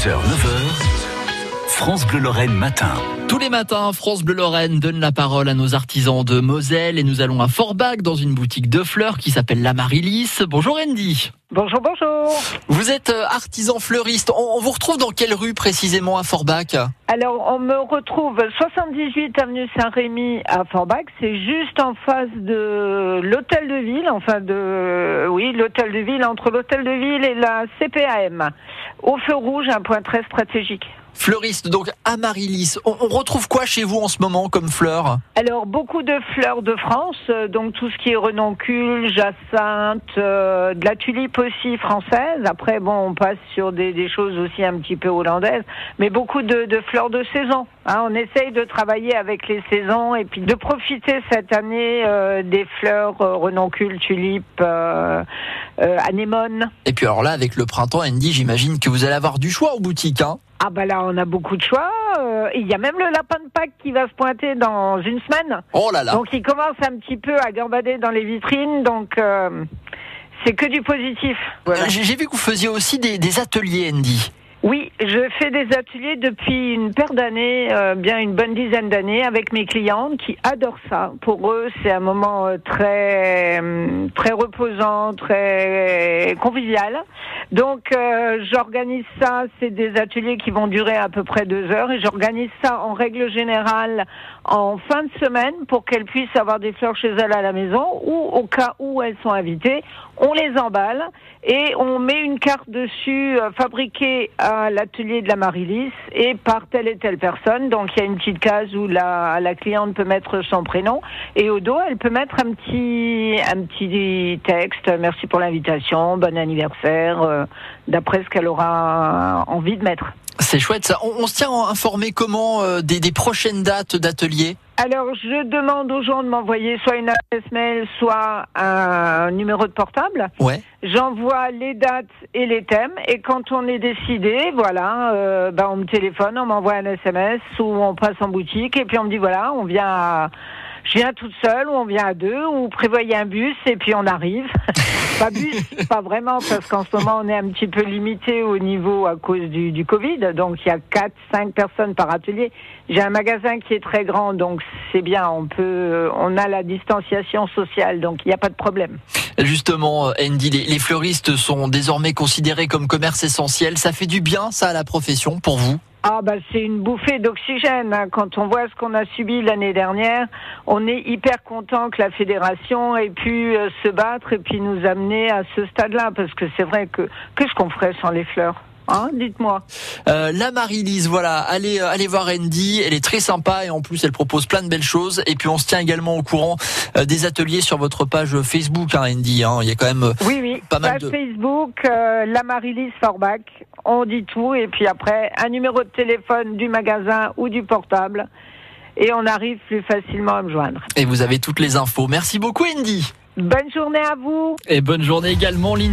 6h, 9h, France Bleu Lorraine matin. Tous les matins, France Bleu Lorraine donne la parole à nos artisans de Moselle et nous allons à Forbach dans une boutique de fleurs qui s'appelle La Marilis. Bonjour Andy. Bonjour, bonjour. Vous êtes euh, artisan fleuriste. On, on vous retrouve dans quelle rue précisément à Forbach Alors, on me retrouve 78 avenue Saint-Rémy à Forbach. C'est juste en face de l'hôtel de ville, enfin de, oui, l'hôtel de ville, entre l'hôtel de ville et la CPAM. Au feu rouge, un point très stratégique. Fleuriste, donc Amaryllis. On, on retrouve quoi chez vous en ce moment comme fleurs Alors, beaucoup de fleurs de France, euh, donc tout ce qui est renoncule, jacinthe, euh, de la tulipe aussi française. Après, bon, on passe sur des, des choses aussi un petit peu hollandaises, mais beaucoup de, de fleurs de saison. hein. on essaye de travailler avec les saisons et puis de profiter cette année euh, des fleurs euh, renoncule, tulipe, euh, euh, anémone. Et puis alors là, avec le printemps, Andy, j'imagine que vous allez avoir du choix aux boutiques. Hein Ah bah là, on a beaucoup de choix. Euh, Il y a même le lapin de Pâques qui va se pointer dans une semaine. oh là là Donc il commence un petit peu à gambader dans les vitrines, donc euh, c'est que du positif. Voilà. Euh, J'ai vu que vous faisiez aussi des, des ateliers, Andy. Oui, je fais des ateliers depuis une paire d'années, euh, bien une bonne dizaine d'années, avec mes clientes qui adorent ça. Pour eux, c'est un moment très très reposant, très convivial. Donc euh, j'organise ça, c'est des ateliers qui vont durer à peu près deux heures, et j'organise ça en règle générale en fin de semaine pour qu'elles puissent avoir des fleurs chez elles à la maison, ou au cas où elles sont invitées, on les emballe et on met une carte dessus euh, fabriquée à l'atelier de la Marilis et par telle et telle personne. Donc il y a une petite case où la, la cliente peut mettre son prénom et au dos elle peut mettre un petit un petit texte. Merci pour l'invitation, bon anniversaire, euh, d'après ce qu'elle aura envie de mettre. C'est chouette ça. On, on se tient informé comment euh, des, des prochaines dates d'ateliers Alors, je demande aux gens de m'envoyer soit une adresse mail, soit un numéro de portable. Ouais. J'envoie les dates et les thèmes, et quand on est décidé, voilà, euh, ben on me téléphone, on m'envoie un SMS ou on passe en boutique, et puis on me dit voilà, on vient, à- je viens toute seule, ou on vient à deux, ou prévoyez un bus, et puis on arrive. pas bus, pas vraiment, parce qu'en ce moment on est un petit peu limité au niveau à cause du, du Covid, donc il y a quatre, cinq personnes par atelier. J'ai un magasin qui est très grand, donc c'est bien, on peut, on a la distanciation sociale, donc il n'y a pas de problème. Justement, Andy, les, les fleuristes sont désormais considérés comme commerce essentiel. Ça fait du bien, ça, à la profession, pour vous? Ah bah c'est une bouffée d'oxygène. hein. Quand on voit ce qu'on a subi l'année dernière, on est hyper content que la fédération ait pu euh, se battre et puis nous amener à ce stade-là, parce que c'est vrai que qu'est-ce qu'on ferait sans les fleurs Hein, dites-moi. Euh, La Marie-Lise, voilà, allez, euh, allez voir Andy, elle est très sympa et en plus elle propose plein de belles choses. Et puis on se tient également au courant euh, des ateliers sur votre page Facebook, hein, Andy. hein. Il y a quand même Oui, oui. Pas mal Page de- Facebook, euh, la Marilise Forbach, on dit tout, et puis après, un numéro de téléphone du magasin ou du portable, et on arrive plus facilement à me joindre. et vous avez toutes les infos. Merci beaucoup, Andy. Bonne journée à vous Et bonne journée également, Lynn.